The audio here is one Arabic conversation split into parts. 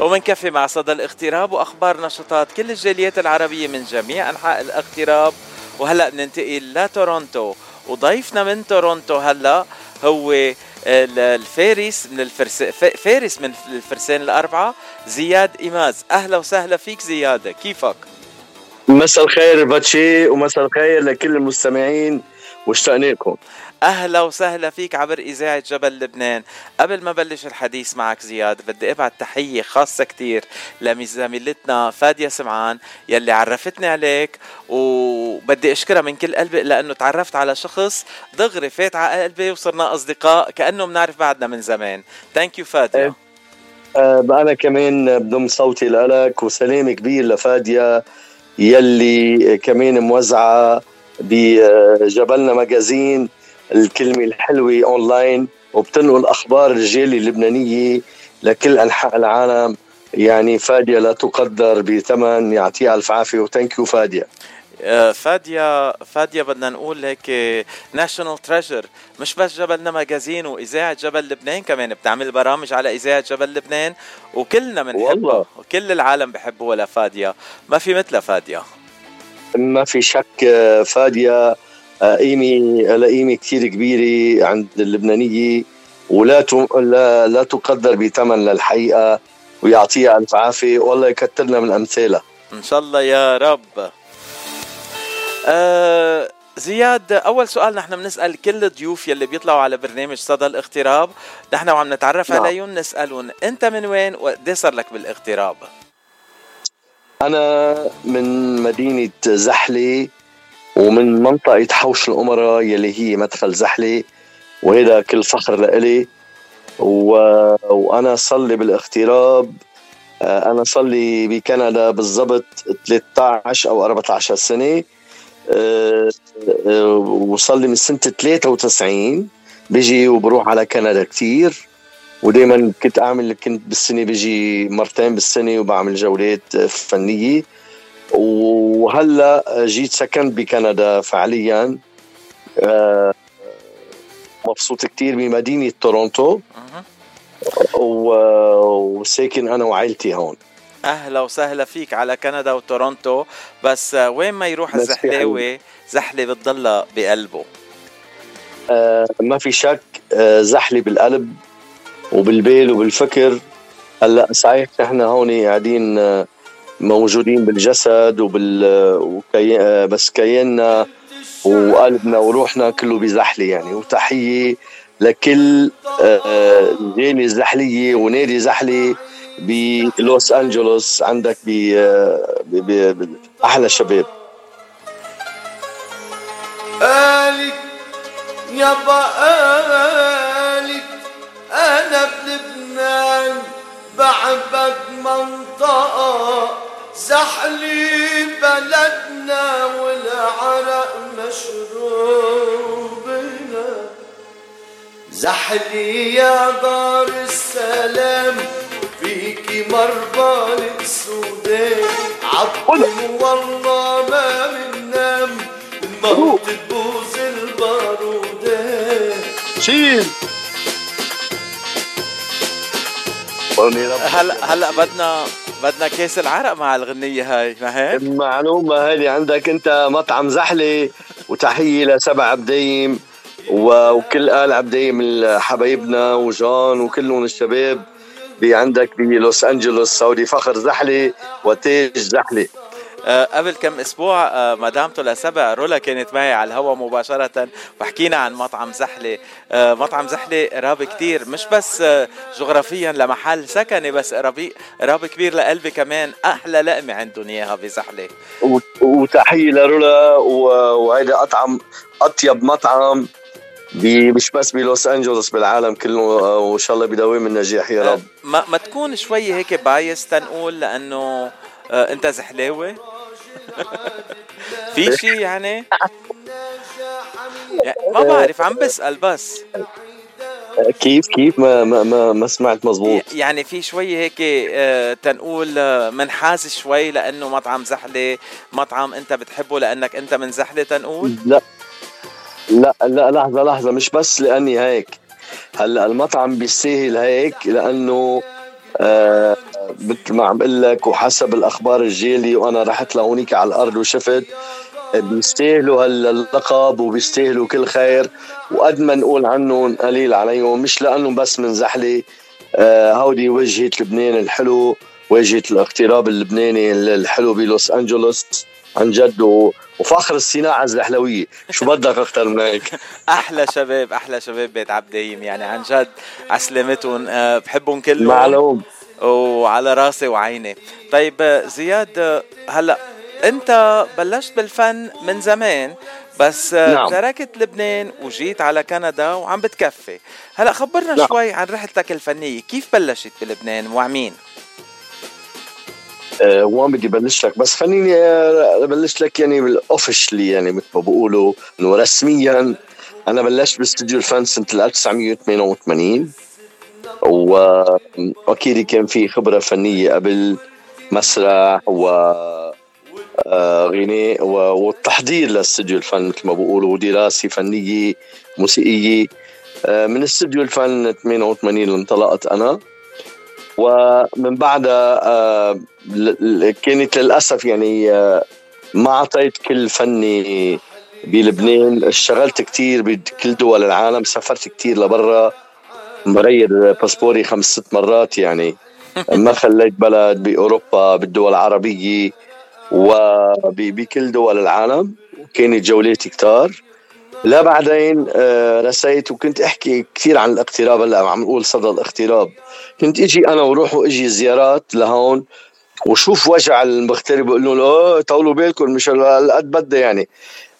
ومن كفي مع صدى الاغتراب وأخبار نشاطات كل الجاليات العربية من جميع أنحاء الاغتراب وهلأ بننتقل لتورونتو وضيفنا من تورونتو هلأ هو الفارس من الفرس فارس من الفرسان الأربعة زياد إيماز. أهلا وسهلا فيك زياد كيفك؟ مساء الخير باتشي ومساء الخير لكل المستمعين واشتقنا لكم أهلا وسهلا فيك عبر إذاعة جبل لبنان. قبل ما بلش الحديث معك زياد بدي أبعت تحية خاصة كتير لزميلتنا فادية سمعان يلي عرفتني عليك وبدي أشكرها من كل قلبي لأنه تعرفت على شخص دغري فات على قلبي وصرنا أصدقاء كأنه بنعرف بعدنا من زمان. Thank you فادية. أه أنا كمان بضم صوتي لك وسلام كبير لفادية يلي كمان موزعة بجبلنا magazine. الكلمة الحلوة اونلاين وبتنقل أخبار الجالية اللبنانية لكل أنحاء العالم. يعني فادية لا تقدر بثمن يعطيها ألف عافية و thank you فادية. آه، فاديا فاديا بدنا نقول هيك national treasure مش بس جبلنا magazine وإذاعة جبل لبنان كمان بتعمل برامج على إذاعة جبل لبنان وكلنا بنحبها وكل العالم بحبوها لفاديا ما في مثلها فاديا ما في شك آه، فاديا قيمه لها قيمه كثير كبيرة عند اللبنانية ولا لا, لا تقدر بثمن للحقيقة ويعطيها ألف عافية. والله يكثرنا من أمثالها. إن شاء الله يا رب. آه زياد أول سؤال نحن بنسأل كل الضيوف يلي بيطلعوا على برنامج صدى الاغتراب نحن وعم نتعرف نعم. عليهم نسألهم أنت من وين وقد صار لك بالاغتراب؟ أنا من مدينة زحلة ومن منطقة حوش الأمراء يلي هي مدخل زحلة وهذا كل فخر لإلي. و... وأنا صلي بالاغتراب. آه، أنا صلي بكندا بالضبط 13 أو 14 سنة. آه، آه، وصلي من سنة 93 بيجي وبروح على كندا كثير ودائما كنت أعمل كنت بالسنة بيجي مرتين بالسنة وبعمل جولات فنية. وهلا جيت سكنت بكندا فعليا. آه، مبسوط كتير بمدينة تورونتو. وساكن أنا وعائلتي هون. أهلا وسهلا فيك على كندا وتورونتو. بس وين ما يروح الزحلاوي زحلة بتضلها بقلبه. آه ما في شك آه زحلة بالقلب وبالبال وبالفكر. هلا صحيح نحن هون قاعدين آه موجودين بالجسد وبال وكي... بس كياننا وقلبنا وروحنا كله بزحلة يعني. وتحية لكل جالية آه، زحلية ونادي زحلة بلوس أنجلوس عندك ب أحلى شباب. قالك يابا قالك أنا بلبنان بعبك منطقة. زحلي بلدنا والعرق مشروبنا. زحلي يا دار السلام فيكي مربى السودان عبد والله ما بننام الموت تبوز البارودات شيل هلا هلا بدنا بدنا كاس العرق مع الغنية هاي ما هيك؟ معلومة هذه عندك أنت مطعم زحلة وتحية لسبع عبديم وكل آل عبديم حبايبنا وجان وكلهم الشباب عندك بلوس أنجلوس سعودي فخر زحلة وتاج زحلة قبل كم أسبوع آه، مدامته لسبع رولا كانت معي على الهواء مباشرة وحكينا عن مطعم زحلة. آه، مطعم زحلة قراب كتير مش بس جغرافيا لمحل سكني بس قراب قراب كبير لقلبي كمان أحلى لقمة عندهم إياها بزحلة. وتحية لرولا وهيدا اطعم أطيب مطعم مش بس بلوس أنجلوس بالعالم كله وإن شاء الله بدوام النجاح يا رب. ما, ما تكون شوي هيك بايس تنقول لأنه أنت زحلاوي في شيء يعني؟ ما بعرف عم بسأل بس. كيف كيف ما ما ما, ما سمعت مزبوط. يعني في شوي هيك آه، تنقول آه، منحاز شوي لأنه مطعم زحلة مطعم أنت بتحبه لأنك أنت من زحلة تنقول؟ لا. لا لا لحظه لحظة مش بس لأني هيك. هلأ المطعم بيستاهل هيك لأنه آه مثل ما عم بقول لك وحسب الأخبار الجيلي وأنا رحت لهونيك على الأرض وشفت بيستاهلوا هاللقب وبيستاهلوا كل خير. وقد ما نقول عنهم قليل عليهم مش لأنهم بس من زحلة. آه، هودي وجهة لبنان الحلو وجهة الاغتراب اللبناني الحلو بلوس أنجلوس عن جد وفخر الصناعة الزحلوية. شو بدك أكثر من هيك؟ أحلى شباب أحلى شباب بيت عبدين يعني عن جد على سلامتهم آه، بحبهم كلهم. معلوم. وعلى راسي وعيني. طيب آه، زياد هلا انت بلشت بالفن من زمان بس نعم. تركت لبنان وجيت على كندا وعم بتكفي. هلا خبرنا نعم. شوي عن رحلتك الفنية. كيف بلشت بلبنان ومع مين أه وين بدي بلش لك بس خليني ابلش لك يعني بالاوفشلي يعني مثل ما بقولوا إنه رسميا أنا بلشت باستديو الفن سنة 1988 واكيد كان في خبرة فنية قبل مسرح و آه، غناء والتحضير لاستديو الفن مثل ما بقولوا ودراسة فنية موسيقية. آه، من استديو الفن 88 انطلقت أنا. ومن بعدها آه، كانت للأسف يعني ما أعطيت كل فني بلبنان. اشتغلت كثير بكل دول العالم سافرت كثير لبرا. مغير باسبوري خمس ست مرات يعني. ما خليت بلد بأوروبا بالدول العربية وبكل دول العالم. كانت جولاتي كتار. لا بعدين آه، رسيت وكنت أحكي كثير عن الاغتراب هلأ عم نقول صدى الاغتراب كنت إجي أنا وروح وإجي زيارات لهون وشوف وجع المغترب بقول لهم آه طولوا بالكم مش قد بده يعني.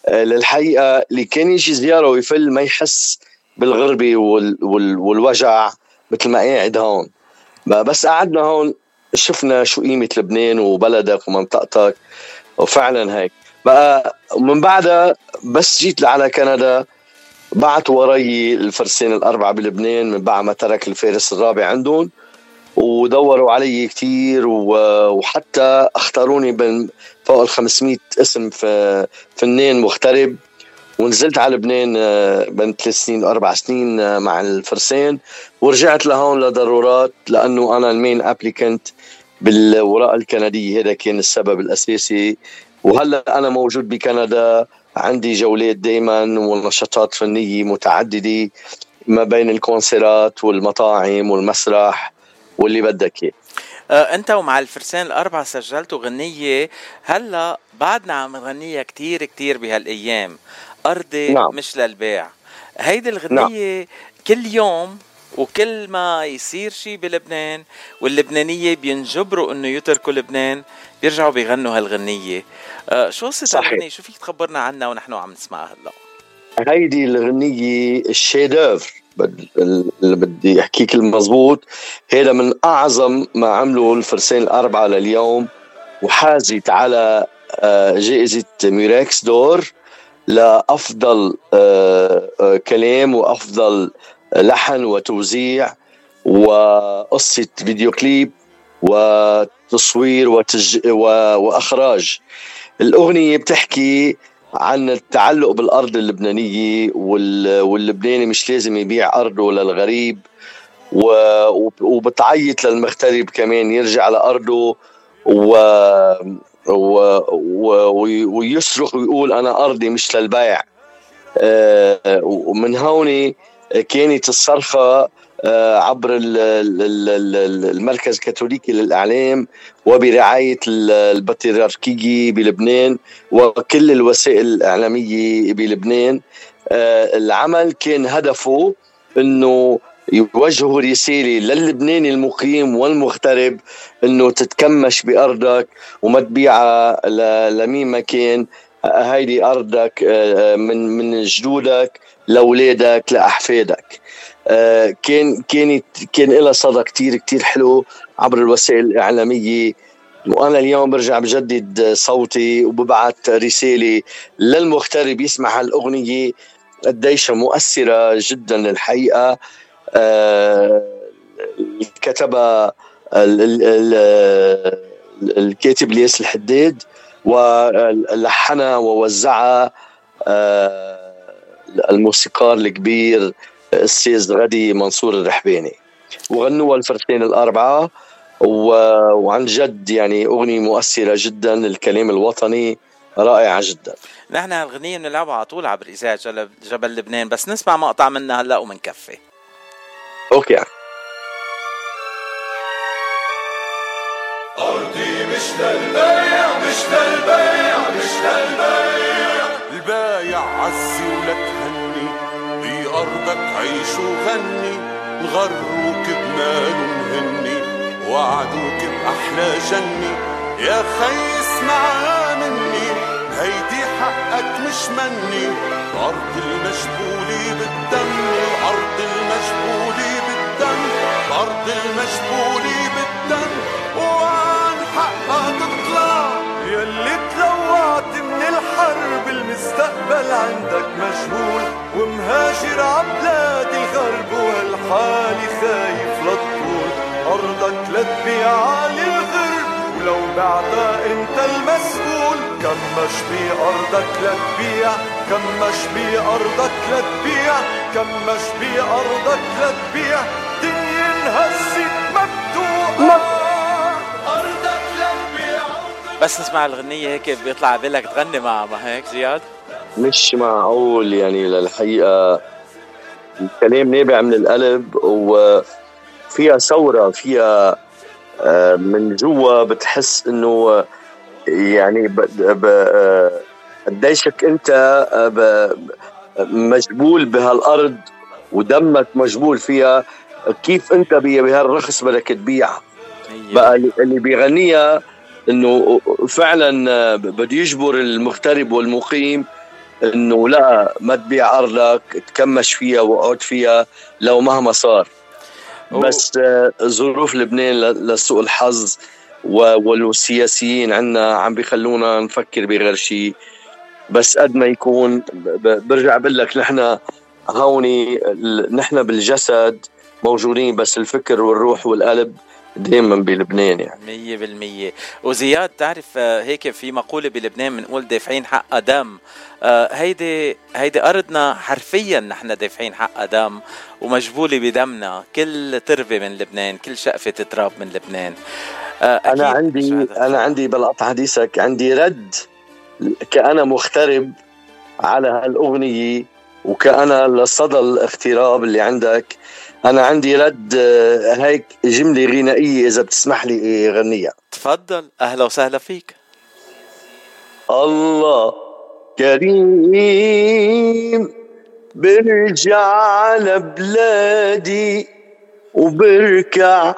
آه، للحقيقة اللي كان يجي زيارة ويفل ما يحس بالغربه وال وال والوجع مثل ما قاعد هون. بس قعدنا هون شفنا شو قيمة لبنان وبلدك ومنطقتك وفعلا هيك. بقى ومن بعدها بس جيت على كندا بعت وراي الفرسان الأربعة بلبنان من بعد ما ترك الفارس الرابع عندهم ودوروا علي كثير وحتى اختاروني بين فوق ال 500 اسم فنان مغترب. ونزلت على لبنان آه، بين ثلاث سنين وأربع سنين آه، مع الفرسان. ورجعت لهون لضرورات لأنه أنا المين ابليكنت بالوراء الكنديه هذا كان السبب الأساسي. وهلأ أنا موجود بكندا. عندي جولات دائما ونشاطات فنية متعددة ما بين الكونسيرات والمطاعم والمسرح واللي بدك إياه. آه، أنت ومع الفرسان الأربعة سجلتوا غنية. هلأ بعدنا عم نغنيها كتير كتير بهالأيام. أرضي نعم. مش للبيع. هيدي الغنية نعم. كل يوم وكل ما يصير شيء بلبنان واللبنانية بينجبروا إنه يتركوا لبنان بيرجعوا بيغنوا هالغنية. آه شو قصة الغنية شو فيك تخبرنا عنها ونحن عم نسمعها هلا؟ هيدي الغنية الشيدوفر اللي بدي أحكيك المضبوط هذا من أعظم ما عملوا الفرسان الأربعة لليوم وحازت على آه، جائزة ميراكس دور. لأفضل آه، آه، كلام وأفضل لحن وتوزيع وقصة فيديو كليب وتصوير وتج... و... وأخراج. الأغنية بتحكي عن التعلق بالأرض اللبنانية وال... واللبناني مش لازم يبيع أرضه للغريب و... وبتعيط للمغترب كمان يرجع لأرضه و... ويصرخ ويقول أنا أرضي مش للبيع آه، ومن هون كانت الصرخة آه، عبر المركز الكاثوليكي للإعلام وبرعاية البطريركية بلبنان وكل الوسائل الإعلامية بلبنان. آه، العمل كان هدفه أنه يوجهوا رسالة للبناني المقيم والمغترب إنه تتكمش بأرضك وما تبيعها لمين ما كان. هيدي أرضك آه، من من جدودك لأولادك لأحفادك. آه، كان كانت كان لها صدى كتير كتير حلو عبر الوسائل الإعلامية. وأنا اليوم برجع بجدد صوتي وببعث رسالة للمغترب يسمع هالأغنية. قديش مؤثرة جدا الحقيقة. آه، كتبها الكاتب لياس الحداد ولحنها ووزعها آه، الموسيقار الكبير الاستاذ غدي منصور الرحباني. وغنوها الفرقتين الأربعة وعن جد يعني أغنية مؤثرة جدا الكلام الوطني رائعه جدا. نحن هالغنية بنلعبها على طول عبر إذاعة جبل لبنان بس نسمع مقطع منها هلأ ومنكفي. أوكي. أرضي مش للبيع مش للبيع مش للبيع البايع عزي ولا تهني بأرضك عيش وغني. غروك بمال ومهني وعدوك بأحلى جنة يا خي اسمع مني هيدي حقك مش مني. الأرض المجبولة بالدم الأرض المجبولة بالدم الأرض المجبولة بالدم. وعن حقها تطلع. يلي تلوعت من الحرب المستقبل عندك مجهول ومهاجر عبلاد الغرب وهالحالي خايف للطول أرضك لتبيع للغرب ولو بعتها أنت المسؤول. كمش بأرضك لتبيع كمش بأرضك لتبيع كمش بأرضك لتبيع. دنيا انهزت مبتوقة أرضك لتبيع. بس نسمع الغنية هيك بيطلع بالك تغني معها ما هيك زياد؟ مش معقول يعني للحقيقة. الكلام نابع من القلب وفيها ثورة فيها آه، من جوا بتحس إنه يعني ب- ب- آه، قديشك انت آه، ب- مجبول بهالأرض ودمك مجبول فيها كيف انت بهالرخص بدك تبيعها؟ هي بقى اللي بيغنيها إنه فعلا آه، بده يجبر المغترب والمقيم إنه لا ما تبيع أرضك تكمش فيها واقعد فيها لو مهما صار. هو- بس ظروف لبنان لسوء الحظ. والسياسيين عنا عم بيخلونا نفكر بغير شيء بس قد ما يكون برجع بقول لك نحن هوني نحن بالجسد موجودين بس الفكر والروح والقلب دائما بلبنان يعني. مية بالمية. وزياد تعرف آه، هيك في مقولة بلبنان بنقول دافعين حقها دم آه، هيدي هيدي أرضنا حرفيا نحن دافعين حقها دم ومجبولة بدمنا. كل تربة من لبنان كل شقفة تراب من لبنان. آه، أنا عندي. أنا عندي بلقطع حديثك عندي رد كأنا مغترب على هالأغنية وكأنا لصدى الاغتراب اللي عندك. أنا عندي رد آه، هيك جملة غنائية إذا بتسمح لي غنيها تفضل. أهلا وسهلا فيك. الله كريم برجع على بلادي وبركع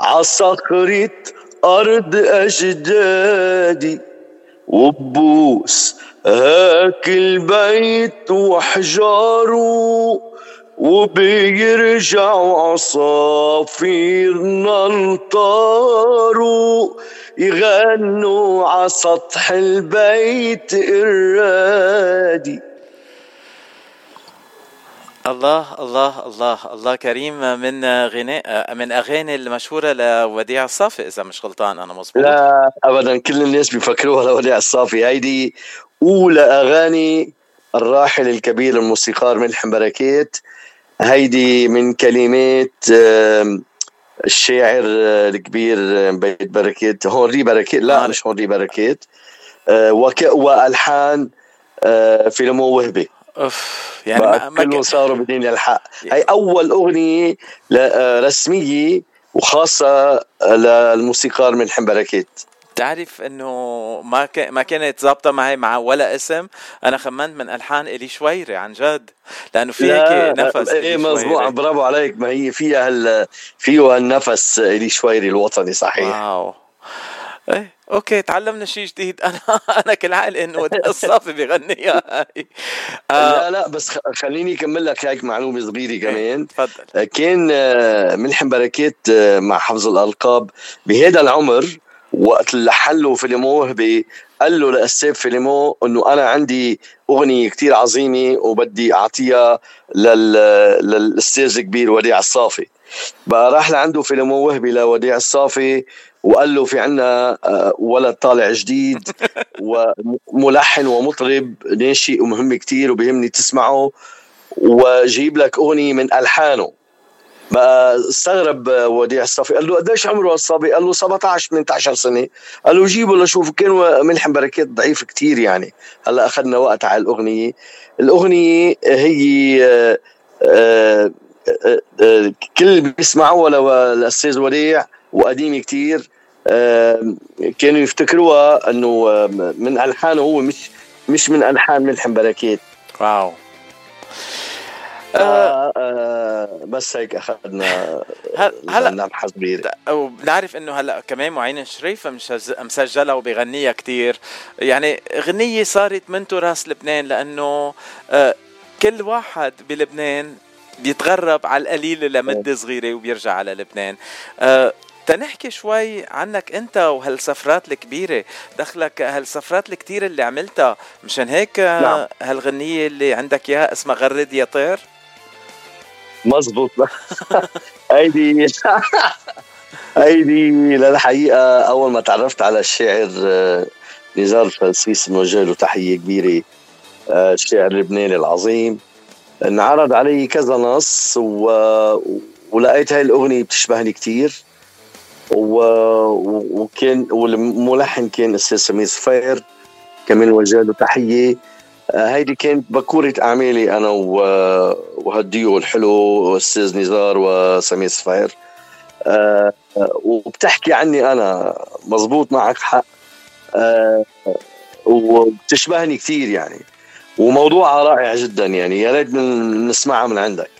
عصخرة أرض أجدادي. وبوس هاك البيت وحجاره وبيرجعوا عصافيرنا انطاروا يغنوا ع سطح البيت الرادي. الله الله الله الله كريم. من غناء من أغاني المشهورة لوديع الصافي إذا مش غلطان أنا مظبوط. لا ابدا. كل الناس بيفكروها لوديع الصافي. هيدي أولى أغاني الراحل الكبير الموسيقار ملحم بركات هيدي من كلمات الشاعر آه، الكبير بيت بركات هونري بركات لا. مش هونري بركات آه، وألحان آه، فيلمو وهبي أوف يعني ما كلهم صاروا بدين الحق هي أول أغنية رسمية وخاصة للموسيقار ملحم بركات تعرف إنه ما ك... ما كانت ظابطة معي مع ولا اسم أنا خمنت من ألحان إلي شويري عن جد لأنه في هيك نفس إيه شويري. برافو عليك. ما هي فيها هال فيه هالنفس إلي شويري الوطني صحيح. واو. إيه أوكي تعلمنا شيء جديد. أنا أنا كل عقل إنه الصافي بيغنيها هاي. آه. لا لا بس خليني أكمل لك هيك معلومة صغيرة كمان. تفضل. كان آه، ملحم بركات آه، مع حفظ الألقاب بهذا العمر وقت اللي حلوا وهبي قال له لأستاذ فيلمو إنه أنا عندي أغنية كتير عظيمة وبدي أعطيها لل... للأستاذ الكبير وديع الصافي. بقى راح لعنده فيلمو وهبي لوديع الصافي وقال له في عنا آه، ولد طالع جديد وملحن ومطرب ناشئ ومهم كتير وبيهمني تسمعه وجيب لك أغنية من ألحانه. بقى استغرب وديع الصافي. قال له قديش عمره الصبي؟ قال له 17 18 سنة. قال له جيبه لشوف كان ملحم بركات ضعيف كتير يعني. هلأ أخذنا وقت على الأغنية. الأغنية هي آه، آه، آه، كل اللي بيسمعوها للاستاذ وديع وقديمة كتير كانوا يفتكروها إنه من ألحانه هو مش مش من ألحان ملحم بركات. واو. آه آه بس هيك أخذنا هلا صغيره وبنعرف إنه هلأ كمان معين شريفة مش مسجلها وبغنيها كثير يعني غنيه صارت من تراث لبنان لأنه آه كل واحد بلبنان بيتغرب على القليل لمدة صغيرة وبيرجع على لبنان. آه تنحكي شوي عنك أنت وهالسفرات الكبيرة. دخلك هالسفرات الكتيره اللي عملتها. مشان هيك نعم. هالغنية اللي عندك إياها اسمها غرد يا طير مزبوط هيدي هيدي للحقيقة أول ما تعرفت على الشاعر آه، نزار الفلسيس نوجه له تحية كبيرة آه، الشاعر اللبناني العظيم. انعرض علي كذا نص و... ولقيت هاي الأغنية بتشبهني كثير و... وكان والملحن كان أستاذ سمير صفير كمان وجه له تحية. هيدي كانت بكورة أعمالي أنا وهالديو الحلو أستاذ نزار وسمير صفير آه، وبتحكي عني أنا مزبوط معك حق. آه، وبتشبهني كثير يعني. وموضوعها رائع جدا يعني يا ريت نسمعها من عندك.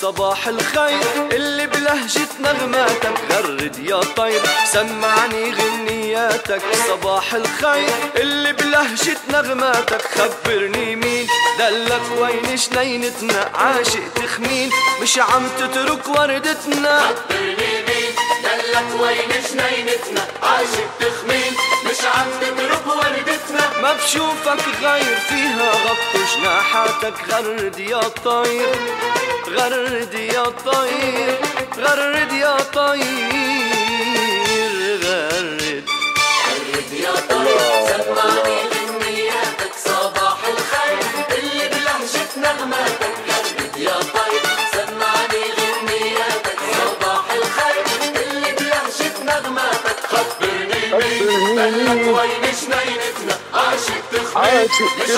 صباح الخير. اللي بلهجة نغماتك غرد يا طير. سمعني غنياتك صباح الخير. اللي بلهجة نغماتك خبرني مين؟ دلك وين؟ شنينتنا عاشق تخمين. مش عم تترك وردتنا. خبرني مين؟ دلك وين؟ شنينتنا عاشق تخمين مش عم تترك وردتنا. ما بشوفك غير فيها غط جناحاتك غرد يا طير غرد يا طير غرد يا طير غرد. غرد يا طير سمعني.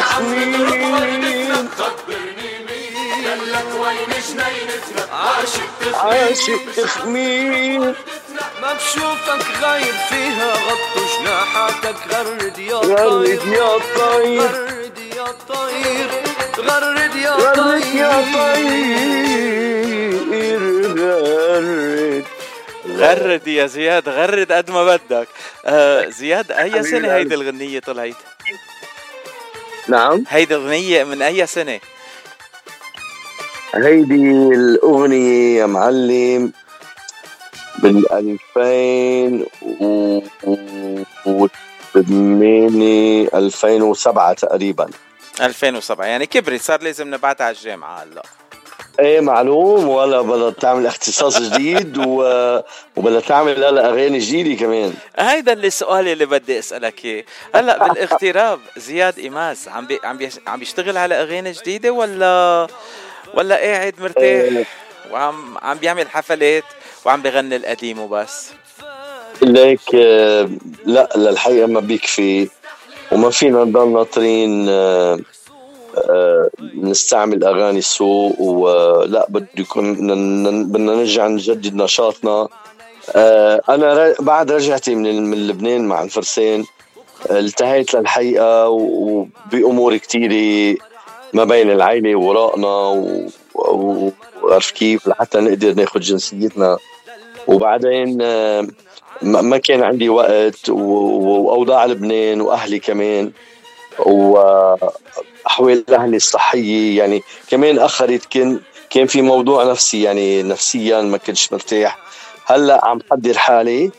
خبرني لك وين جنينتنا عاشق تخمين ما بشوفك غير فيها غط جناحاتك غرد يا طير غرد يا طير غرد يا طير غرد يا طير غرد يا طير غرد غرد يا زياد غرد قد ما بدك. آه زياد أي سنة هيدي الغنية طلعت؟ نعم. هيدي الغنيه من أي سنة؟ هيدي الأغنية يا معلم بال 2008 2007 تقريبا. 2007 يعني كبرت صار لازم نبعتها على الجامعة هلأ. إيه معلوم ولا بدها تعمل اختصاص جديد و... وبدها تعمل هلا أغاني جديده كمان. هيدا اللي السؤال اللي بدي أسألك إياه. هلا بالاغتراب زياد إيماز عم بي... عم بي... عم بيشتغل على أغاني جديدة ولا ولا قاعد مرتاح؟ وعم عم بيعمل حفلات وعم بغني القديم وبس. ليك آه، لا للحقيقة ما بيكفي وما فينا نضل ناطرين آه، نستعمل أغاني السوق ولا بده يكون بدنا نرجع نجدد نشاطنا. أنا بعد رجعتي من لبنان مع الفرسان التهيت للحقيقة وبأمور كثيره ما بين العائله وراءنا وعرف كيف لحتى نقدر ناخذ جنسيتنا. وبعدين ما كان عندي وقت وأوضاع لبنان وأهلي كمان. واحوال أهلي الصحية يعني كمان آخرت كان كان في موضوع نفسي يعني نفسيا ما كنتش مرتاح. هلأ عم حضر حالي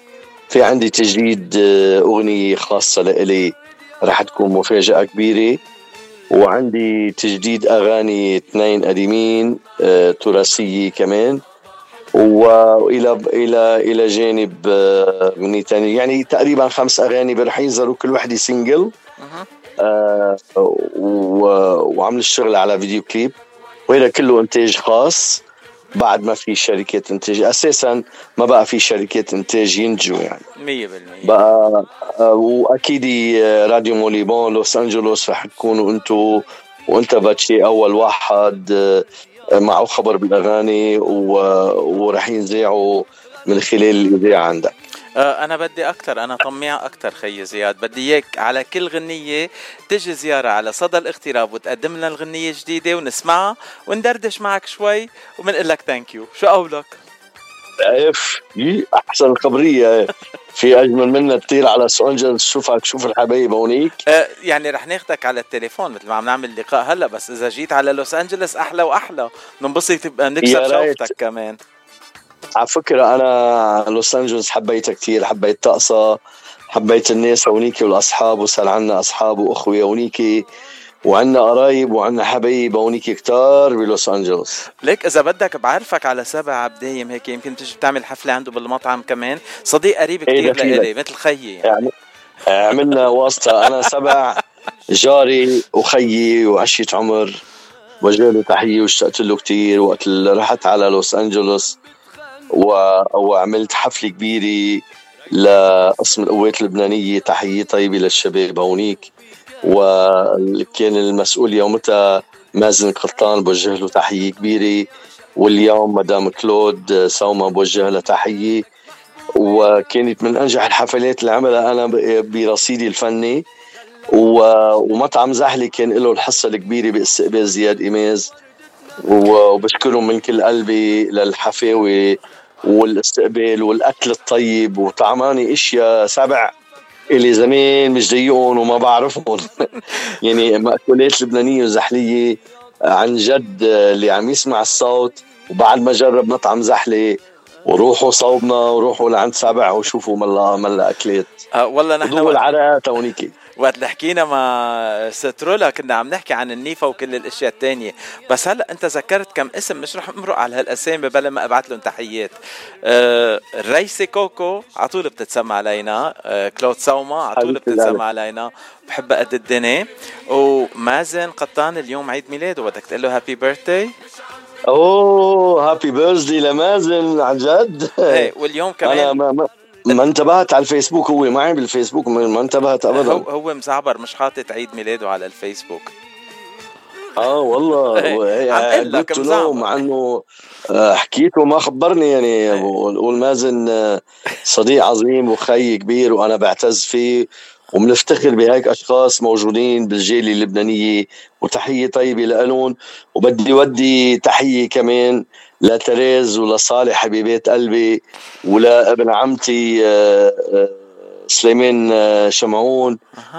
في عندي تجديد آه، أغنية خاصة لإلي رح تكون مفاجأة كبيرة. وعندي تجديد أغاني اثنين قديمين آه، تراثية كمان. والى إلى إلى جانب آه، أغنية ثانية يعني تقريبا خمس أغاني رح ينزلوا كل وحده سنجل وعمل الشغل على فيديو كليب. وهذا كله إنتاج خاص. بعد ما في شركات إنتاج أساسا ما بقى في شركات إنتاج ينتجوا يعني. 100% بقى آه، وأكيد آه، راديو موليبون لوس أنجلوس رح تكونوا أنتم وأنت باتشي أول واحد معه خبر بالأغاني ورح ينذاعوا من خلال الإذاعة عندك. آه، أنا بدي أكثر أنا طميع أكثر خي زياد. بدي إياك على كل غنية تجي زيارة على صدى الاغتراب وتقدم لنا الغنية جديده ونسمعها وندردش معك شوي وبنقول لك thank you شو قولك؟ اف أحسن خبرية. في أجمل منها تطير على لوس انجلس شوفك شوف الحبايب هونيك. آه يعني رح ناخدك على التليفون مثل ما عم نعمل لقاء هلا بس إذا جيت على لوس انجلس أحلى وأحلى. تبقى نكسب شوفتك كمان. على فكرة أنا لوس انجلس حبيتها كثير حبيت طقسها حبيت الناس هونيك والأصحاب وصار عنا أصحاب وأخوة هونيك وعنا قرايب وعنا حبايب هونيك كتار بلوس أنجلوس. ليك إذا بدك بعرفك على سبع عبدايم هيك يمكن تجي تعمل حفلة عنده بالمطعم كمان. صديق قريب إيه، كثير لإلي مثل خيي. يعني. عملنا واسطة. أنا سبع جاري وخيي وعشية عمر. وجه له تحية واشتقت له كثير وقت اللي رحت على لوس أنجلوس. وعملت حفلة كبيرة لقسم القوات اللبنانية. تحية طيبة للشباب هونيك. وكان المسؤول يومتها مازن قرطان بوجه له تحية كبيرة. واليوم مدام كلود سوما بوجه لها تحية. وكانت من أنجح الحفلات اللي عملها أنا برصيدي الفني. ومطعم زحلي كان له الحصة الكبيرة باستقبال زياد إيماز. وبشكرهم من كل قلبي للحفاوة والاستقبال والأكل الطيب وطعماني إشياء سبع اللي زمان مش ضيقهم وما بعرفهم. يعني مأكولات لبنانية وزحلية عن جد اللي عم يسمع الصوت وبعد ما جرب مطعم زحلة وروحوا صوبنا وروحوا لعند سبع وشوفوا ملا ملا أكلات. أه والله نحن ودول العراق هونيكي وقت اللي حكينا مع سترولا كنا عم نحكي عن النيفا وكل الأشياء الثانية بس هلأ أنت ذكرت كم اسم مش رح أمرق على هالأسامي بلا ما أبعث لهم تحيات. آه الريسي كوكو على طول بتتسمى علينا. آه كلود سوما على طول بتتسمى علينا. بحبها قد الدنيا. ومازن قطان اليوم عيد ميلاده بدك تقول له happy birthday oh happy birthday لمازن عن جد. إيه واليوم كمان أنا ما, ما ما انتبهت على الفيسبوك هو معي بالفيسبوك ما انتبهت ابدا. هو هو مزعبر مش حاطط عيد ميلاده على الفيسبوك. آه والله. إيه، عم قل لك مع إنه آه، حكيته ما خبرني يعني. إيه. والمازن آه، صديق عظيم وخي كبير وأنا بعتز فيه. وبنفتخر بهيك أشخاص موجودين بالجاليه اللبنانية. وتحية طيبة لهم وبدي ودي تحية كمان لتريز ولصالح حبيبات قلبي ولابن عمتي آه، آه، سليمان آه، شمعون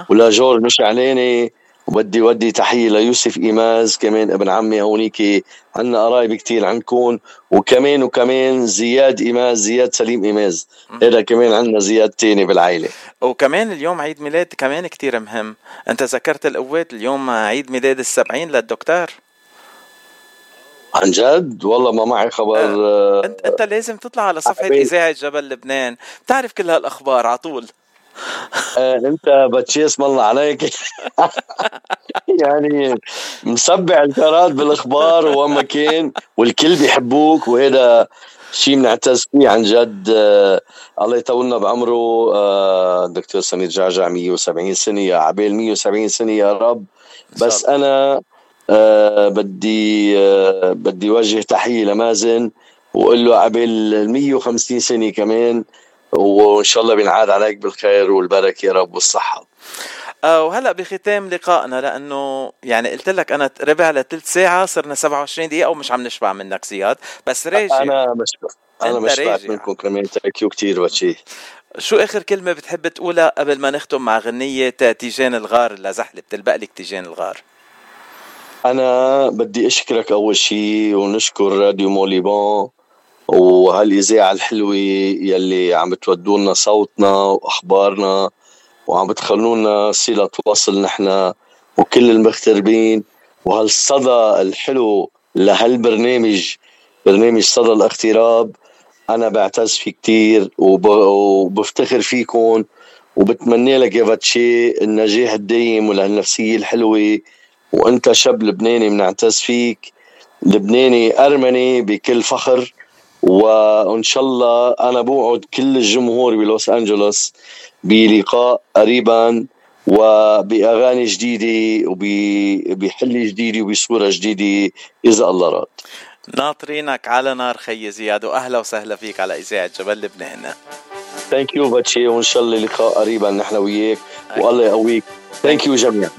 ولجورج مشعلاني وبدي ودي تحية ليوسف إيماز كمان ابن عمي هونيك عنا قرايب كتير عندكم وكمان وكمان زياد إيماز زياد سليم إيماز. هذا كمان عندنا زياد تاني بالعائلة. وكمان اليوم عيد ميلاد كمان كتير مهم. أنت ذكرت القوات اليوم عيد ميلاد السبعين للدكتور. عن جد؟ والله ما معي خبر. انت أنت لازم تطلع على صفحة إذاعة جبل لبنان. بتعرف كل هالأخبار على طول. انت باتشي اسم الله عليك. يعني مسبع الكرات بالإخبار وما كان والكل بيحبوك وهذا شيء بنعتز فيه عن جد. آه الله يطولنا بعمره. آه دكتور سمير جعجع 170 سنة. يا عبال 170 سنة يا رب. بس أنا آه بدي آه بدي وجه تحية لمازن واقول له عبال 150 سنة كمان. وإن شاء الله بينعاد عليك بالخير والبركة يا رب والصحة. آه، وهلأ بختام لقائنا لأنه يعني قلت لك أنا ربع لثلث ساعة صرنا 27 دقيقة ومش عم نشبع منك زياد. بس راجع أنا مش أنا أنت مش بعت راجع. منكم كمان thank you كثير وشي. شو آخر كلمة بتحب تقولها قبل ما نختم مع غنية تيجان الغار لزحله بتلبق لك تيجان الغار؟ أنا بدي أشكرك أول شيء ونشكر راديو موليبون وهالاذاعه الحلوة يلي عم تودوا لنا صوتنا وأخبارنا وعم بتخلونا صلة وصل نحن وكل المغتربين؟ وهالصدى الحلو لهالبرنامج برنامج صدى الاغتراب؟ أنا بعتز فيه كتير وب... وبفتخر فيكم وبتمنى لك يا فاتشي النجاح الدايم ولهالنفسية الحلوة. وأنت شاب لبناني بنعتز فيك لبناني أرمني بكل فخر. وإن شاء الله أنا بوعد كل الجمهور بلوس أنجلوس بلقاء قريبا وبأغاني جديدة وبحلة جديدة وبصورة جديدة إذا الله راد. ناطرينك على نار خي زياد واهلا وسهلا فيك على إذاعة جبل لبنان. Thank you باتشي وإن شاء الله لقاء قريبا نحن وياك والله يقويك. ثانك يو جميعا.